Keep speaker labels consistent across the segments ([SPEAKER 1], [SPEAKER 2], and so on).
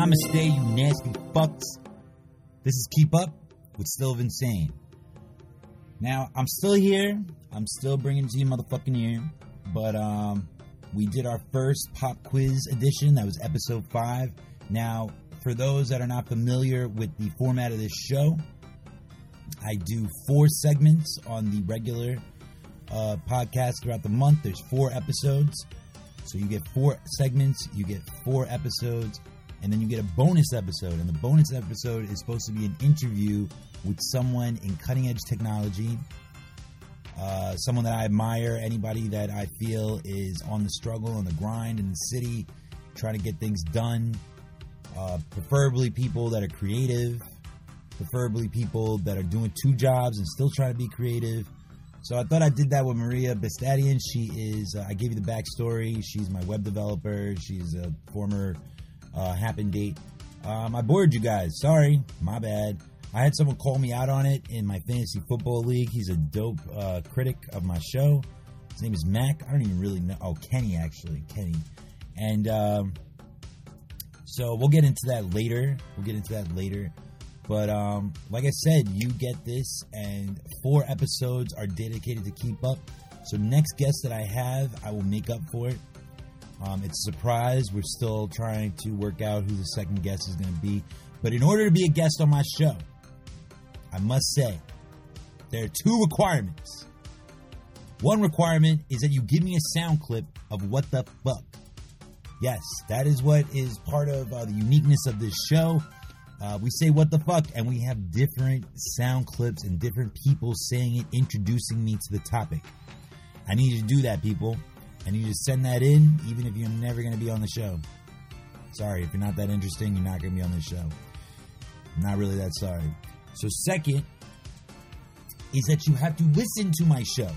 [SPEAKER 1] Namaste, you nasty fucks. This is Keep Up with Still Insane. Now, I'm still here. I'm still bringing to you motherfucking ear. But, um, we did our first pop quiz edition. That was episode five. Now, for those that are not familiar with the format of this show, I do four segments on the regular uh, podcast throughout the month. There's four episodes. So you get four segments, you get four episodes, and then you get a bonus episode. And the bonus episode is supposed to be an interview with someone in cutting edge technology, uh, someone that I admire, anybody that I feel is on the struggle, on the grind in the city, trying to get things done. Uh, preferably people that are creative, preferably people that are doing two jobs and still trying to be creative. So I thought I did that with Maria Bestadian. She is, uh, I gave you the backstory. She's my web developer. She's a former uh, Happn Date. Um, I bored you guys. Sorry, my bad. I had someone call me out on it in my fantasy football league. He's a dope uh, critic of my show. His name is Mac. I don't even really know. Oh, Kenny, actually. Kenny. And um, so we'll get into that later. We'll get into that later. But um, like I said, you get this, and four episodes are dedicated to keep up. So next guest that I have, I will make up for it. Um, it's a surprise. We're still trying to work out who the second guest is going to be. But in order to be a guest on my show, I must say there are two requirements. One requirement is that you give me a sound clip of what the fuck. Yes, that is what is part of uh, the uniqueness of this show. Uh, we say what the fuck, and we have different sound clips and different people saying it, introducing me to the topic. I need you to do that, people. Need you to send that in, even if you're never going to be on the show. Sorry, if you're not that interesting, you're not going to be on the show. I'm not really that sorry. So, second is that you have to listen to my show.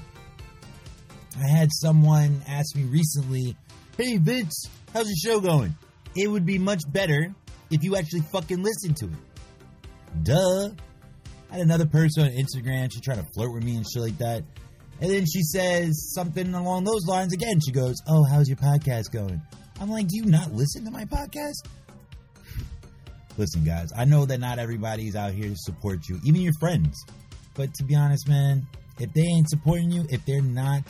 [SPEAKER 1] I had someone ask me recently, Hey Vince, how's the show going? It would be much better if you actually fucking listen to it. Duh. I had another person on Instagram, she tried to flirt with me and shit like that. And then she says something along those lines again. She goes, Oh, how's your podcast going? I'm like, Do you not listen to my podcast? Listen, guys, I know that not everybody's out here to support you, even your friends. But to be honest, man, if they ain't supporting you, if they're not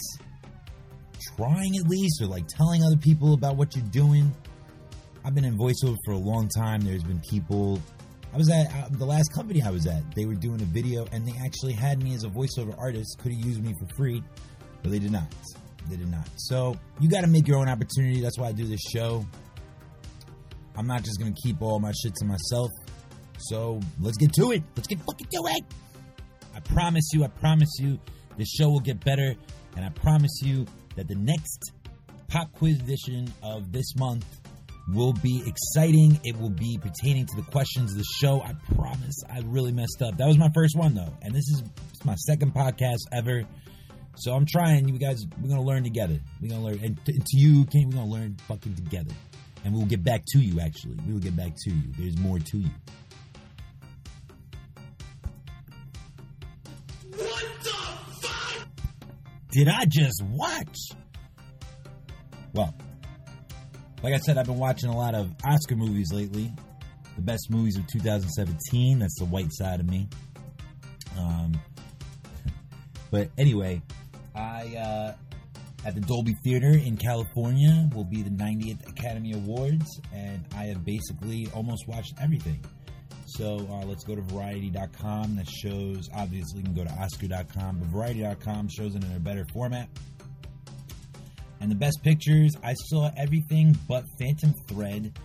[SPEAKER 1] trying at least, or like telling other people about what you're doing, I've been in voiceover for a long time. There's been people. I was at uh, the last company I was at. They were doing a video, and they actually had me as a voiceover artist. Could have used me for free, but they did not. They did not. So you got to make your own opportunity. That's why I do this show. I'm not just gonna keep all my shit to myself. So let's get to it. Let's get fucking to it. I promise you. I promise you, the show will get better, and I promise you that the next pop quiz edition of this month will be exciting. It will be pertaining to the questions of the show. I promise. I really messed up. That was my first one though, and this is my second podcast ever. So I'm trying. You guys, we're gonna learn together. We're gonna learn, and to, to you, Kenny, we're gonna learn fucking together, and we'll get back to you. Actually, we will get back to you. There's more to you.
[SPEAKER 2] What the fuck?
[SPEAKER 1] Did I just watch? Well, like I said, I've been watching a lot of Oscar movies lately. The best movies of 2017. That's the white side of me. Um, but anyway, I uh, at the Dolby Theater in California will be the 90th Academy Awards, and I have basically almost watched everything. So uh, let's go to Variety.com. That shows obviously you can go to Oscar.com, but Variety.com shows it in a better format. And the best pictures, I saw everything but Phantom Thread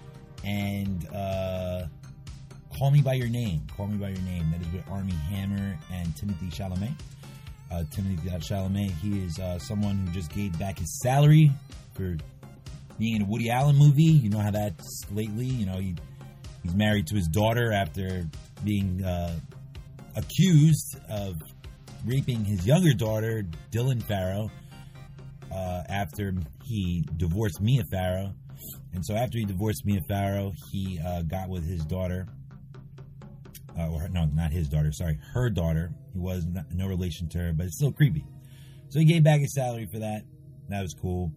[SPEAKER 1] and uh, Call Me by Your Name. Call Me by Your Name. That is with Armie Hammer and Timothée Chalamet. Uh, Timothée Chalamet, he is uh, someone who just gave back his salary for being in a Woody Allen movie. You know how that's lately. You know, he, he's married to his daughter after being uh, accused of raping his younger daughter, Dylan Farrow uh, after he divorced Mia Farrow. And so after he divorced Mia Farrow, he uh, got with his daughter. Uh, or no, not his daughter. Sorry, her daughter. He was not, no relation to her, but it's still creepy. So he gave back his salary for that. That was cool.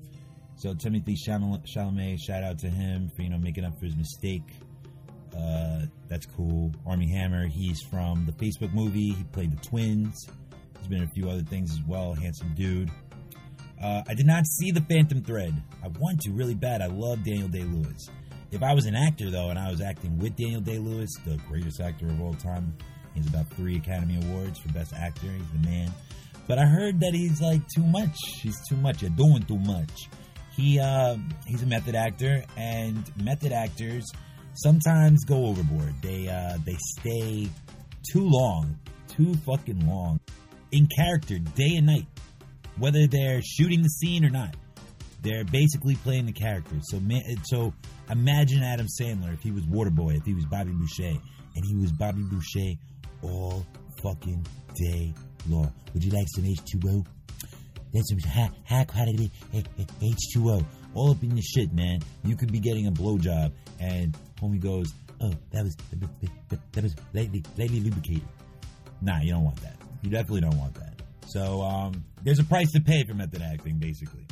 [SPEAKER 1] So Timothée Chalamet, shout out to him for you know making up for his mistake. Uh, that's cool. Armie Hammer. He's from the Facebook movie. He played the twins. He's been in a few other things as well. Handsome dude. Uh, I did not see the Phantom Thread. I want to really bad. I love Daniel Day Lewis. If I was an actor though, and I was acting with Daniel Day Lewis, the greatest actor of all time, he's about three Academy Awards for Best Actor. He's the man. But I heard that he's like too much. He's too much. You're doing too much. He uh, he's a method actor, and method actors sometimes go overboard. They uh, they stay too long, too fucking long in character, day and night, whether they're shooting the scene or not. They're basically playing the character. So, so imagine Adam Sandler if he was Waterboy, if he was Bobby Boucher, and he was Bobby Boucher all fucking day long. Would you like some H2O? That's some high, high quality H2O. All up in your shit, man. You could be getting a blowjob, and homie goes, "Oh, that was that was lightly lightly lubricated." Nah, you don't want that. You definitely don't want that. So um, there's a price to pay for method acting, basically.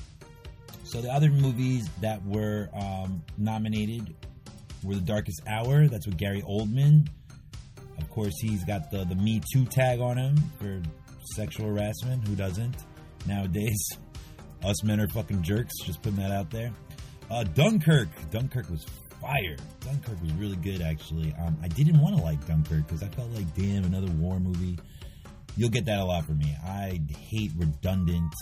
[SPEAKER 1] So the other movies that were um, nominated were The Darkest Hour. That's with Gary Oldman. Of course, he's got the the Me Too tag on him for sexual harassment. Who doesn't nowadays? Us men are fucking jerks. Just putting that out there. Uh, Dunkirk. Dunkirk was fire. Dunkirk was really good, actually. Um, I didn't want to like Dunkirk because I felt like, damn, another war movie. You'll get that a lot from me. I hate redundant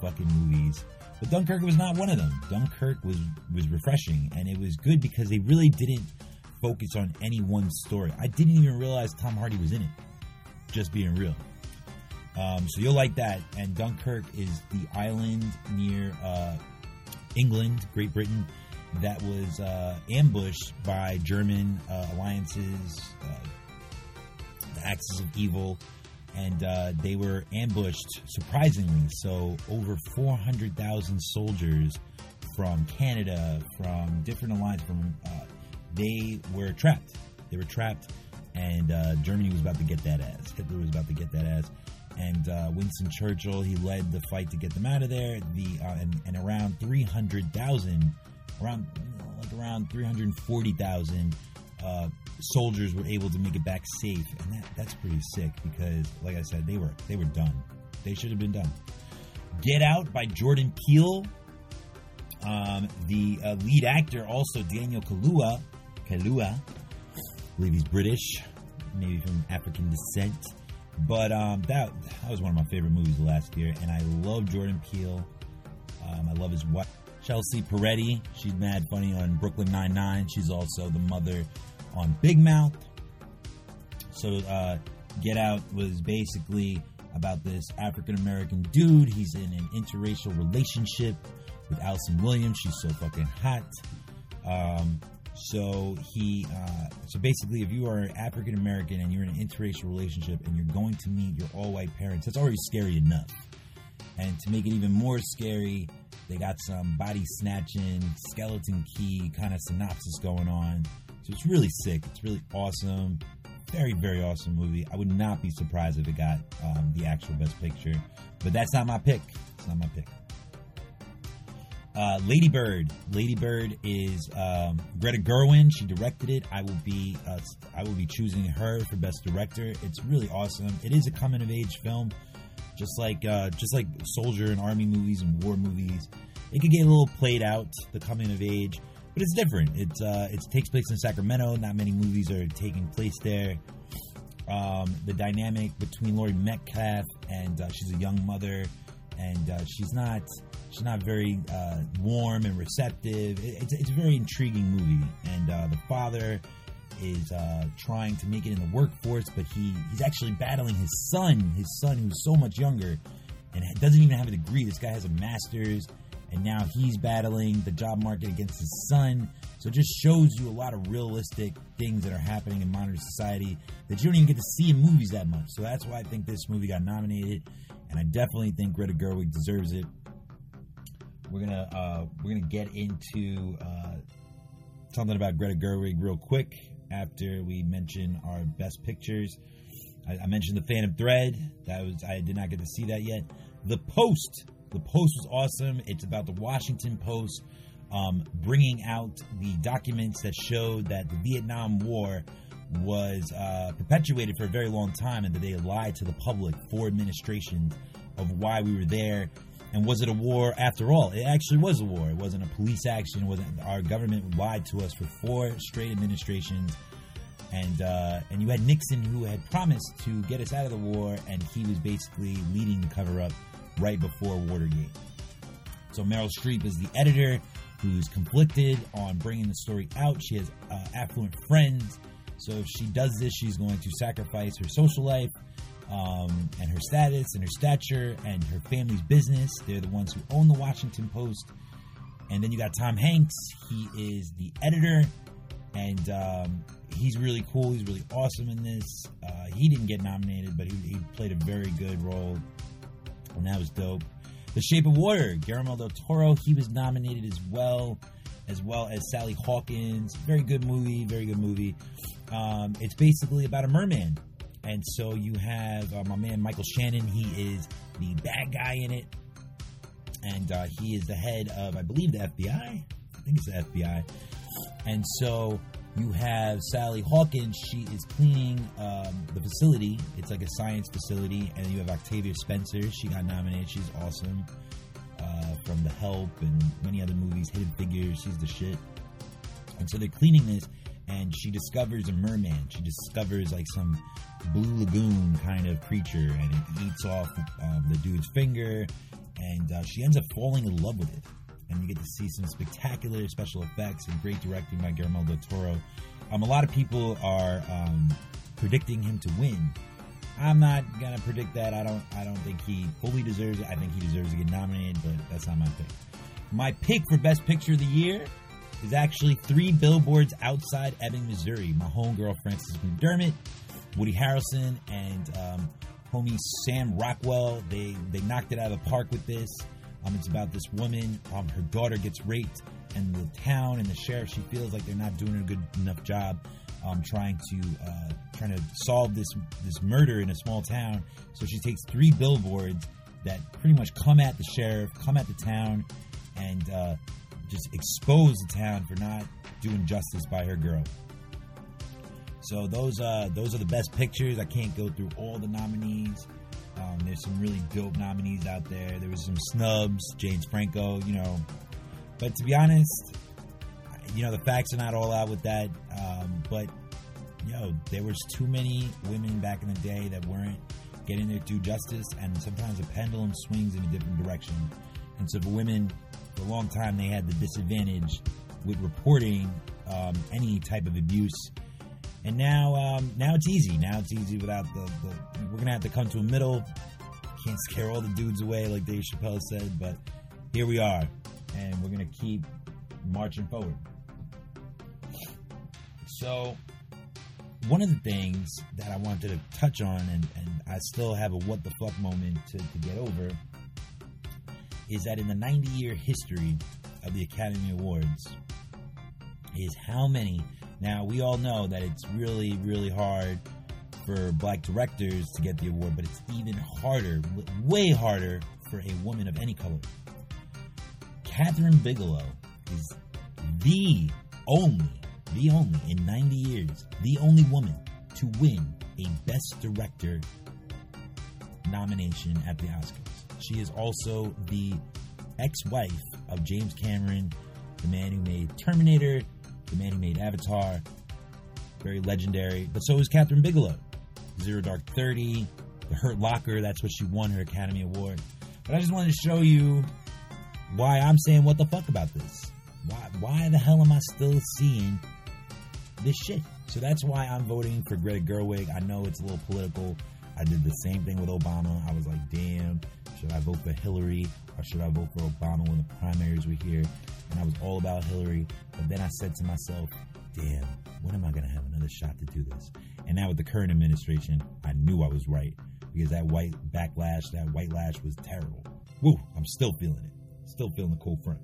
[SPEAKER 1] fucking movies. But Dunkirk was not one of them. Dunkirk was was refreshing, and it was good because they really didn't focus on any one story. I didn't even realize Tom Hardy was in it. Just being real. Um, so you'll like that. And Dunkirk is the island near uh, England, Great Britain, that was uh, ambushed by German uh, alliances, uh, the Axis of Evil, and uh, they were ambushed surprisingly. So over 400,000 soldiers from Canada, from different alliances, from uh, they were trapped. They were trapped, and uh, Germany was about to get that ass. Hitler was about to get that ass. And uh, Winston Churchill, he led the fight to get them out of there. The uh, and, and, around 300,000, around like around 340,000 uh, soldiers were able to make it back safe, and that, that's pretty sick because, like I said, they were they were done. They should have been done. Get Out by Jordan Peele. Um, the uh, lead actor, also Daniel Kaluuya, Kaluuya, I believe he's British, maybe from African descent. But um, that that was one of my favorite movies last year, and I love Jordan Peele. Um, I love his wife, Chelsea Peretti. She's mad funny on Brooklyn Nine Nine. She's also the mother on Big Mouth. So, uh, Get Out was basically about this African American dude. He's in an interracial relationship with Allison Williams. She's so fucking hot. Um, so he, uh, so basically, if you are an African American and you're in an interracial relationship and you're going to meet your all white parents, that's already scary enough. And to make it even more scary, they got some body snatching, skeleton key kind of synopsis going on. So it's really sick. It's really awesome. Very, very awesome movie. I would not be surprised if it got um, the actual Best Picture, but that's not my pick. It's not my pick. Uh, Lady Bird. Lady Bird is um, Greta Gerwig. She directed it. I will be uh, I will be choosing her for best director. It's really awesome. It is a coming of age film, just like uh, just like soldier and army movies and war movies. It could get a little played out the coming of age, but it's different. It's uh, it takes place in Sacramento. Not many movies are taking place there. Um, the dynamic between Laurie Metcalf and uh, she's a young mother, and uh, she's not she's not very uh, warm and receptive. It, it's, it's a very intriguing movie, and uh, the father is uh, trying to make it in the workforce, but he he's actually battling his son, his son who's so much younger and doesn't even have a degree. This guy has a master's and now he's battling the job market against his son. So it just shows you a lot of realistic things that are happening in modern society that you don't even get to see in movies that much. So that's why I think this movie got nominated, and I definitely think Greta Gerwig deserves it. We're gonna uh, we're gonna get into uh, something about Greta Gerwig real quick after we mention our best pictures. I, I mentioned the Phantom Thread. That was I did not get to see that yet. The Post the Post was awesome. It's about the Washington Post. um, bringing out the documents that showed that the Vietnam War was uh, perpetuated for a very long time and that they lied to the public for administrations of why we were there and was it a war after all it actually was a war it wasn't a police action it wasn't our government lied to us for four straight administrations and uh, and you had Nixon who had promised to get us out of the war and he was basically leading the cover up right before Watergate so Meryl Streep is the editor who's conflicted on bringing the story out. She has uh, affluent friends, so if she does this, she's going to sacrifice her social life um, and her status and her stature and her family's business. They're the ones who own the Washington Post. And then you got Tom Hanks. He is the editor, and um, he's really cool. He's really awesome in this. Uh, he didn't get nominated, but he, he played a very good role, and that was dope. The Shape of Water, Guillermo del Toro, he was nominated as well, as well as Sally Hawkins. Very good movie, very good movie. Um, it's basically about a merman. And so you have uh, my man Michael Shannon, he is the bad guy in it. And uh, he is the head of, I believe, the FBI. I think it's the FBI. And so you have Sally Hawkins. She is cleaning um, the facility. It's like a science facility. And you have Octavia Spencer. She got nominated. She's awesome uh, from The Help and many other movies. Hidden Figures. She's the shit. And so they're cleaning this, and she discovers a merman. She discovers like some blue lagoon kind of creature, and it eats off um, the dude's finger. And uh, she ends up falling in love with it and you get to see some spectacular special effects and great directing by Guillermo del Toro. Um, a lot of people are um, predicting him to win. I'm not gonna predict that. I don't. I don't think he fully deserves it. I think he deserves to get nominated, but that's not my pick. My pick for Best Picture of the Year is actually Three Billboards Outside Ebbing, Missouri. My homegirl Frances McDermott, Woody Harrelson, and um, homie Sam Rockwell. They they knocked it out of the park with this. Um, it's about this woman. Um, her daughter gets raped, and the town and the sheriff. She feels like they're not doing a good enough job um, trying to uh, trying to solve this this murder in a small town. So she takes three billboards that pretty much come at the sheriff, come at the town, and uh, just expose the town for not doing justice by her girl. So those uh, those are the best pictures. I can't go through all the nominees. Um, there's some really dope nominees out there. There was some snubs, James Franco, you know. But to be honest, you know the facts are not all out with that. Um, but you know there was too many women back in the day that weren't getting their due justice, and sometimes the pendulum swings in a different direction. And so for women, for a long time, they had the disadvantage with reporting um, any type of abuse and now um, now it's easy. Now it's easy without the, the we're gonna have to come to a middle. Can't scare all the dudes away like Dave Chappelle said, but here we are, and we're gonna keep marching forward. So one of the things that I wanted to touch on, and, and I still have a what the fuck moment to, to get over, is that in the 90 year history of the Academy Awards, is how many now, we all know that it's really, really hard for black directors to get the award, but it's even harder, way harder, for a woman of any color. Kathryn Bigelow is the only, the only, in 90 years, the only woman to win a Best Director nomination at the Oscars. She is also the ex wife of James Cameron, the man who made Terminator, the man who made Avatar, very legendary. But so is Kathryn Bigelow. Zero Dark Thirty, The Hurt Locker. That's what she won her Academy Award. But I just wanted to show you why I'm saying what the fuck about this. Why, why the hell am I still seeing this shit? So that's why I'm voting for Greta Gerwig. I know it's a little political. I did the same thing with Obama. I was like, damn, should I vote for Hillary or should I vote for Obama when the primaries were here? And I was all about Hillary. But then I said to myself, damn, when am I going to have another shot to do this? And now with the current administration, I knew I was right because that white backlash, that white lash was terrible. Woo, I'm still feeling it. Still feeling the cold front.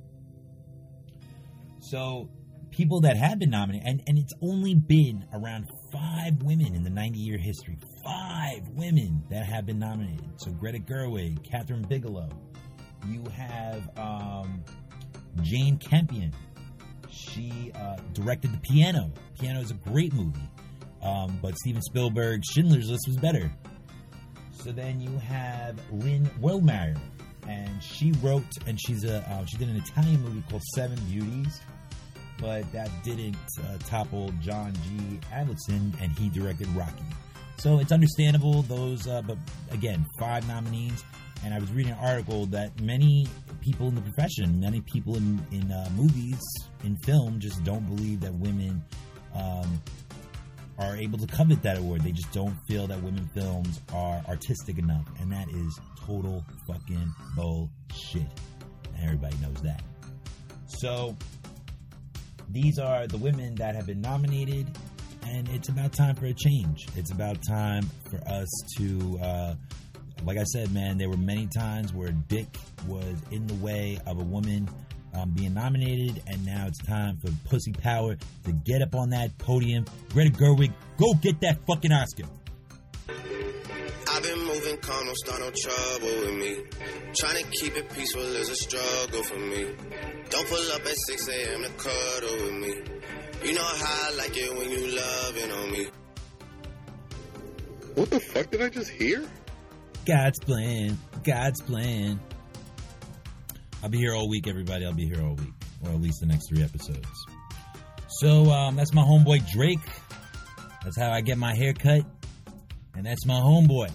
[SPEAKER 1] So, people that have been nominated, and, and it's only been around five women in the 90 year history. Five women that have been nominated. So, Greta Gerwig, Kathryn Bigelow. You have um, Jane Campion. She uh, directed The Piano. Piano is a great movie, um, but Steven Spielberg's Schindler's List was better. So then you have Lynn Wellmeyer, and she wrote and she's a uh, she did an Italian movie called Seven Beauties, but that didn't uh, topple John G. Avildsen, and he directed Rocky. So it's understandable those, uh, but again, five nominees. And I was reading an article that many people in the profession, many people in in uh, movies, in film, just don't believe that women. Um, are able to covet that award. They just don't feel that women films are artistic enough, and that is total fucking bullshit. And everybody knows that. So these are the women that have been nominated, and it's about time for a change. It's about time for us to, uh, like I said, man. There were many times where dick was in the way of a woman um, being nominated, and now it's time for Pussy Power to get up on that podium. Greta Gerwig, go get that fucking Oscar.
[SPEAKER 3] I've been moving calm, don't start no trouble with me. Trying to keep it peaceful is a struggle for me. Don't pull up at 6 a.m. to cuddle with me. You know how I like it when you loving on me.
[SPEAKER 4] What the fuck did I just hear?
[SPEAKER 1] God's plan, God's plan. I'll be here all week, everybody. I'll be here all week, or at least the next three episodes. So um, that's my homeboy Drake. That's how I get my hair cut, and that's my homeboy.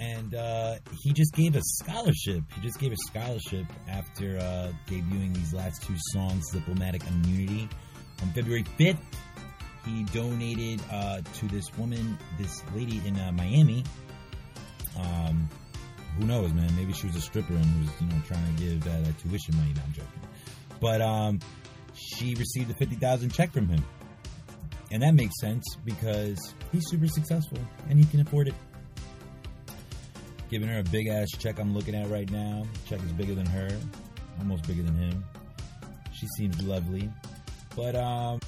[SPEAKER 1] And uh, he just gave a scholarship. He just gave a scholarship after uh, debuting these last two songs, "Diplomatic Immunity." On February fifth, he donated uh, to this woman, this lady in uh, Miami. Um, who knows, man? Maybe she was a stripper and was, you know, trying to give that uh, tuition money. No, I'm joking. But um, she received a fifty thousand check from him, and that makes sense because he's super successful and he can afford it. Giving her a big ass check. I'm looking at right now. Check is bigger than her, almost bigger than him. She seems lovely, but um.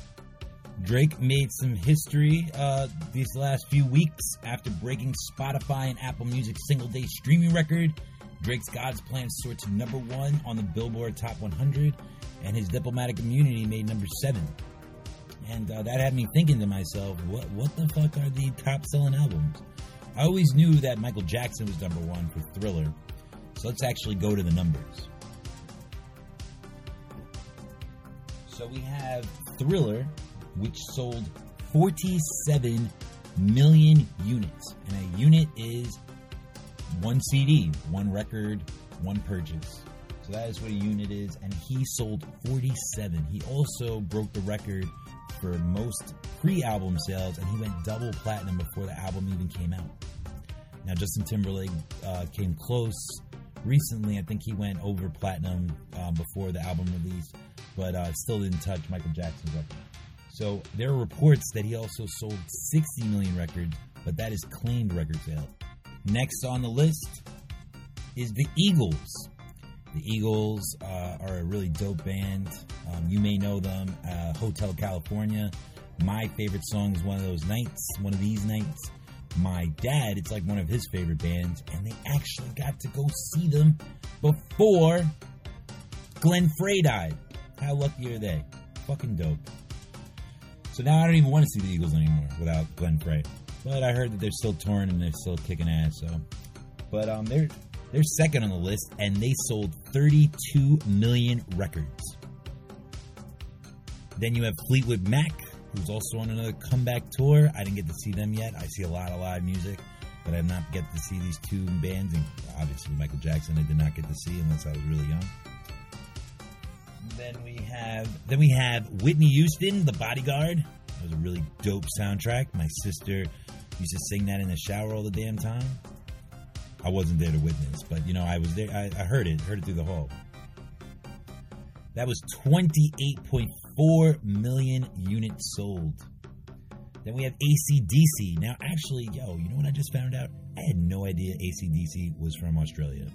[SPEAKER 1] Drake made some history uh, these last few weeks after breaking Spotify and Apple Music single day streaming record. Drake's God's Plan soared to number one on the Billboard Top 100, and his Diplomatic Immunity made number seven. And uh, that had me thinking to myself, what what the fuck are the top selling albums? I always knew that Michael Jackson was number one for Thriller, so let's actually go to the numbers. So we have Thriller, which sold 47 million units. And a unit is one CD, one record, one purchase. So that is what a unit is. And he sold 47. He also broke the record for most pre album sales, and he went double platinum before the album even came out. Now, Justin Timberlake uh, came close recently. I think he went over platinum um, before the album release, but uh, still didn't touch Michael Jackson's record. So there are reports that he also sold 60 million records, but that is claimed record sales. Next on the list is the Eagles. The Eagles uh, are a really dope band. Um, you may know them, uh, Hotel California. My favorite song is one of those nights, one of these nights. My dad, it's like one of his favorite bands, and they actually got to go see them before Glenn Frey died. How lucky are they? Fucking dope. So now I don't even want to see the Eagles anymore without Glenn Frey. But I heard that they're still touring and they're still kicking ass. So, but um, they're they're second on the list and they sold 32 million records. Then you have Fleetwood Mac, who's also on another comeback tour. I didn't get to see them yet. I see a lot of live music, but I did not get to see these two bands. And obviously, Michael Jackson, I did not get to see unless I was really young. Then we have then we have Whitney Houston, The Bodyguard. That was a really dope soundtrack. My sister used to sing that in the shower all the damn time. I wasn't there to witness, but you know I was there. I, I heard it, heard it through the hall. That was 28.4 million units sold. Then we have ACDC. Now, actually, yo, you know what I just found out? I had no idea ACDC was from Australia.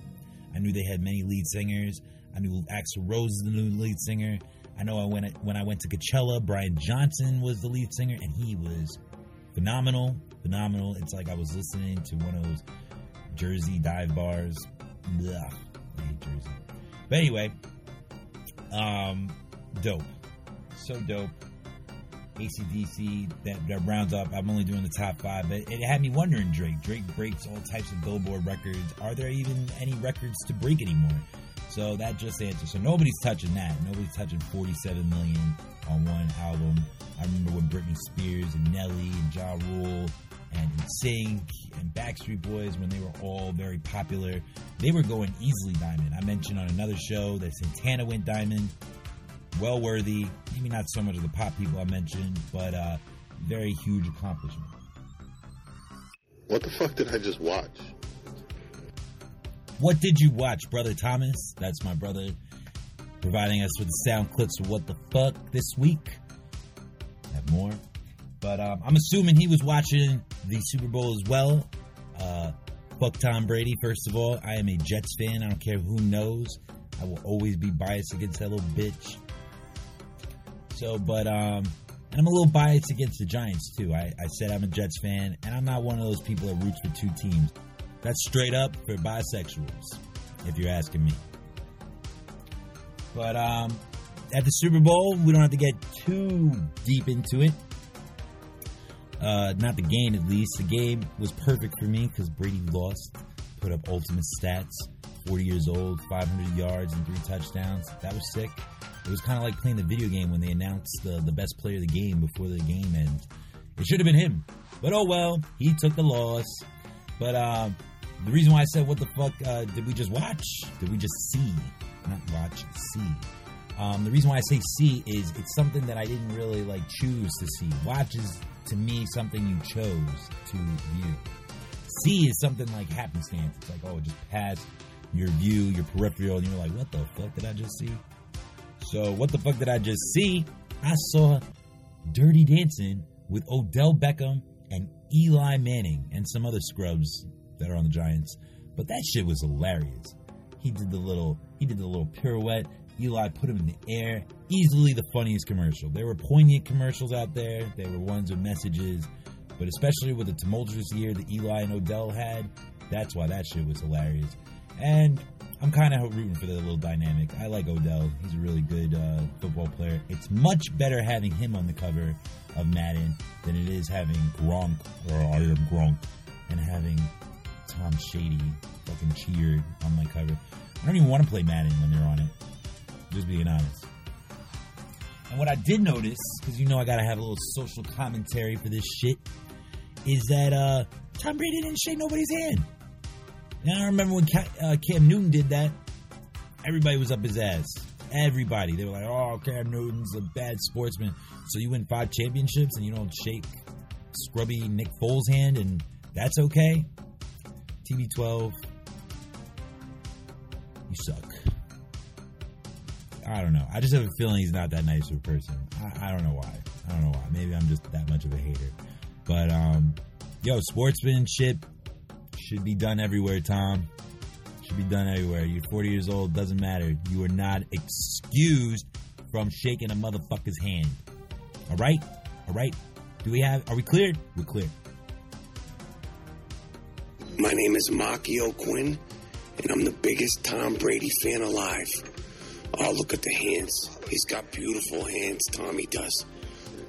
[SPEAKER 1] I knew they had many lead singers. I knew Axl Rose is the new lead singer. I know I went when I went to Coachella, Brian Johnson was the lead singer, and he was phenomenal, phenomenal. It's like I was listening to one of those Jersey dive bars. Blah, I hate Jersey. But anyway, Um, dope. So dope. ACDC, that, that rounds up. I'm only doing the top five, but it had me wondering Drake. Drake breaks all types of Billboard records. Are there even any records to break anymore? So that just answers. So nobody's touching that. Nobody's touching 47 million on one album. I remember when Britney Spears and Nelly and Ja Rule and Sync and Backstreet Boys, when they were all very popular, they were going easily diamond. I mentioned on another show that Santana went diamond. Well worthy. Maybe not so much of the pop people I mentioned, but uh, very huge accomplishment.
[SPEAKER 4] What the fuck did I just watch?
[SPEAKER 1] What did you watch, Brother Thomas? That's my brother providing us with the sound clips of what the fuck this week. Have more. But um, I'm assuming he was watching the Super Bowl as well. Uh, fuck Tom Brady, first of all. I am a Jets fan. I don't care who knows. I will always be biased against that little bitch. So, but, um, and I'm a little biased against the Giants too. I, I said I'm a Jets fan, and I'm not one of those people that roots for two teams. That's straight up for bisexuals, if you're asking me. But um, at the Super Bowl, we don't have to get too deep into it. Uh, not the game, at least. The game was perfect for me because Brady lost, put up ultimate stats. 40 years old, 500 yards, and three touchdowns. That was sick. It was kind of like playing the video game when they announced the, the best player of the game before the game ends. It should have been him. But oh well, he took the loss. But um, the reason why I said, what the fuck uh, did we just watch? Did we just see? Not watch, see. Um, the reason why I say see is it's something that I didn't really like choose to see. Watch is to me something you chose to view. See is something like happenstance. It's like, oh, it just passed your view, your peripheral, and you're like, what the fuck did I just see? So, what the fuck did I just see? I saw Dirty Dancing with Odell Beckham and Eli Manning and some other scrubs that are on the Giants. But that shit was hilarious. He did the little he did the little pirouette. Eli put him in the air. Easily the funniest commercial. There were poignant commercials out there. There were ones with messages. But especially with the tumultuous year that Eli and Odell had, that's why that shit was hilarious. And I'm kind of rooting for the little dynamic. I like Odell. He's a really good uh, football player. It's much better having him on the cover of Madden than it is having Gronk, or I am Gronk, and having Tom Shady fucking cheered on my cover. I don't even want to play Madden when they're on it. Just being honest. And what I did notice, because you know I gotta have a little social commentary for this shit, is that uh, Tom Brady didn't shake nobody's hand. Now I remember when Cam, uh, Cam Newton did that, everybody was up his ass. Everybody. They were like, oh, Cam Newton's a bad sportsman. So you win five championships and you don't shake scrubby Nick Foles' hand and that's okay? TB12, you suck. I don't know. I just have a feeling he's not that nice of a person. I, I don't know why. I don't know why. Maybe I'm just that much of a hater. But, um, yo, sportsmanship should be done everywhere, Tom. Should be done everywhere. You're 40 years old, doesn't matter. You are not excused from shaking a motherfucker's hand. All right? All right? Do we have, are we cleared? We're clear.
[SPEAKER 5] My name is Makio Quinn, and I'm the biggest Tom Brady fan alive. Oh, look at the hands. He's got beautiful hands, Tommy does.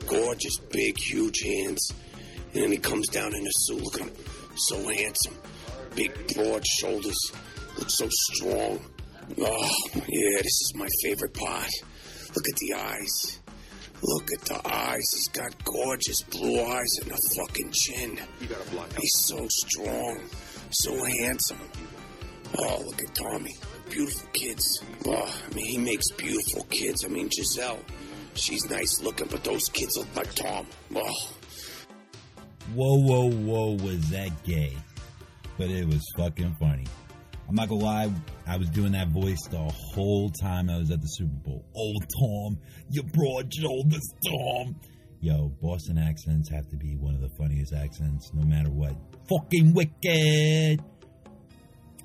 [SPEAKER 5] Gorgeous, big, huge hands. And then he comes down in a suit. Look at him. So handsome. Big, broad shoulders. Looks so strong. Oh, yeah, this is my favorite part. Look at the eyes. Look at the eyes. He's got gorgeous blue eyes and a fucking chin. He's so strong, so handsome. Oh, look at Tommy. Beautiful kids. Oh, I mean, he makes beautiful kids. I mean, Gisele, she's nice looking, but those kids look like Tom. Oh,
[SPEAKER 1] Whoa, whoa, whoa, was that gay? But it was fucking funny. I'm not gonna lie, I was doing that voice the whole time I was at the Super Bowl. Old Tom, you broad shoulders, Tom. Yo, Boston accents have to be one of the funniest accents, no matter what. Fucking wicked.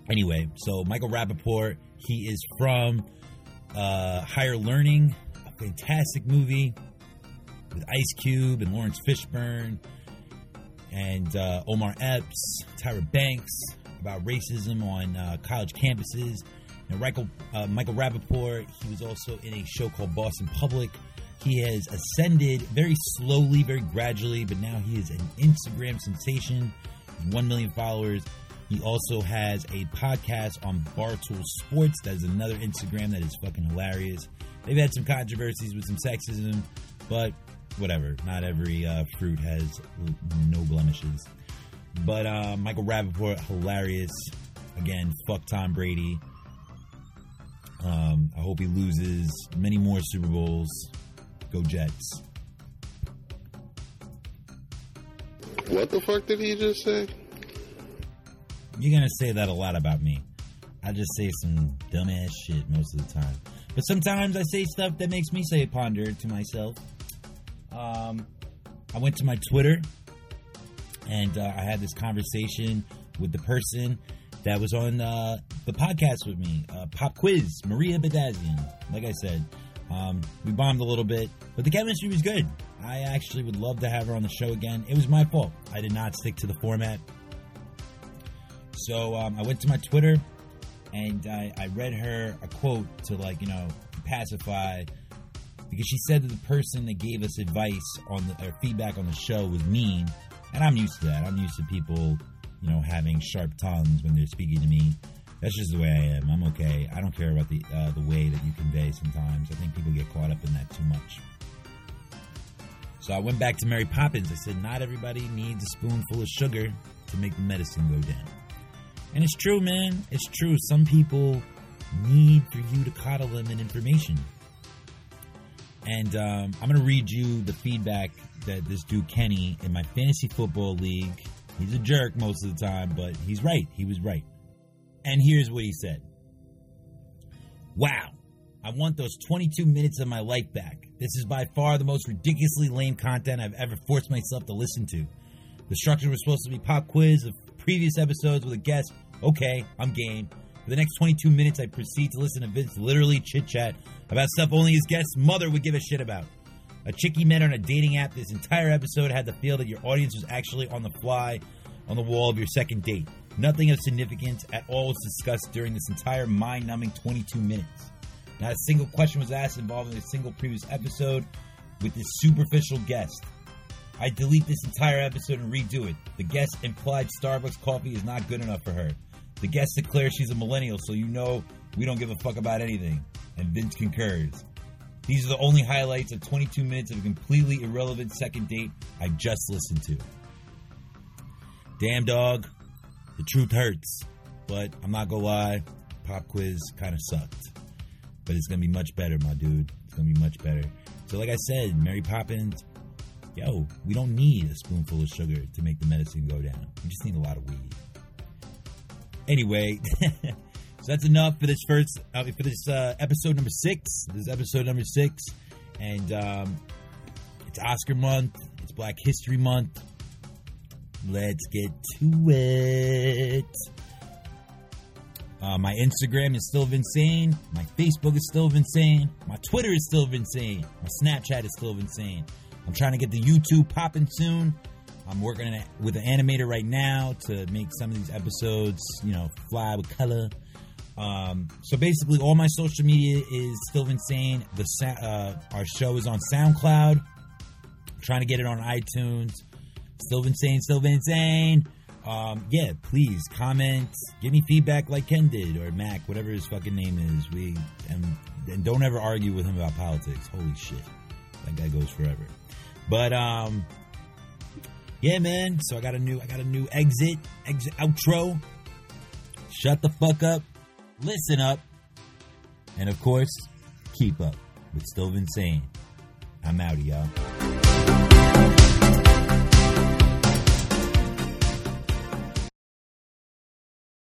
[SPEAKER 1] Anyway, so Michael Rapaport, he is from uh, Higher Learning, a fantastic movie with Ice Cube and Laurence Fishburne and uh, Omar Epps, Tyra Banks about racism on uh, college campuses. Now, Michael, uh, Michael Rapaport, he was also in a show called Boston Public. He has ascended very slowly, very gradually, but now he is an Instagram sensation. 1 million followers. He also has a podcast on Barstool Sports. That is another Instagram that is fucking hilarious. They've had some controversies with some sexism, but whatever. Not every uh, fruit has no blemishes. But uh, Michael Rapaport, hilarious. Again, fuck Tom Brady. Um, I hope he loses many more Super Bowls. Go Jets.
[SPEAKER 4] What the fuck did he just say?
[SPEAKER 1] You're gonna say that a lot about me. I just say some dumbass shit most of the time. But sometimes I say stuff that makes me say ponder to myself. Um, I went to my Twitter and uh, I had this conversation with the person that was on uh, the podcast with me, uh, Pop Quiz, Maria Bedazian. Like I said, um, we bombed a little bit, but the chemistry was good. I actually would love to have her on the show again. It was my fault. I did not stick to the format. So um, I went to my Twitter and I, I read her a quote to like you know pacify because she said that the person that gave us advice on the or feedback on the show was mean, and I'm used to that. I'm used to people you know having sharp tongues when they're speaking to me. That's just the way I am. I'm okay. I don't care about the uh, the way that you convey. Sometimes I think people get caught up in that too much. So I went back to Mary Poppins. I said, not everybody needs a spoonful of sugar to make the medicine go down. And it's true, man. It's true. Some people need for you to coddle them in information. And um, I'm going to read you the feedback that this dude Kenny in my fantasy football league. He's a jerk most of the time, but he's right. He was right. And here's what he said Wow, I want those 22 minutes of my life back. This is by far the most ridiculously lame content I've ever forced myself to listen to. The structure was supposed to be pop quiz previous episodes with a guest. Okay, I'm game. For the next 22 minutes, I proceed to listen to Vince literally chit chat about stuff only his guest's mother would give a shit about. A chick he met on a dating app. This entire episode had the feel that your audience was actually on the fly on the wall of your second date. Nothing of significance at all was discussed during this entire mind numbing 22 minutes. Not a single question was asked involving a single previous episode with this superficial guest. I delete this entire episode and redo it. The guest implied Starbucks coffee is not good enough for her. The guest declares she's a millennial, so you know we don't give a fuck about anything. And Vince concurs. These are the only highlights of 22 minutes of a completely irrelevant second date I just listened to. Damn dog, the truth hurts, but I'm not gonna lie, pop quiz kind of sucked. But it's gonna be much better, my dude. It's gonna be much better. So, like I said, Mary Poppins, yo, we don't need a spoonful of sugar to make the medicine go down. We just need a lot of weed. Anyway, so that's enough for this first uh, for this uh, episode number six. This is episode number six, and um, it's Oscar month. It's Black History Month. Let's get to it. Uh, my Instagram is still insane. My Facebook is still insane. My Twitter is still insane. My Snapchat is still insane. I'm trying to get the YouTube popping soon. I'm working with an animator right now to make some of these episodes, you know, fly with color. Um, so basically, all my social media is still insane. The uh, our show is on SoundCloud. I'm trying to get it on iTunes. Still insane, still insane. Um, yeah, please comment, give me feedback like Ken did or Mac, whatever his fucking name is. We and, and don't ever argue with him about politics. Holy shit, that guy goes forever. But um, yeah, man. So I got a new, I got a new exit, exit outro. Shut the fuck up, listen up, and of course, keep up with Still Insane. I'm out, of y'all.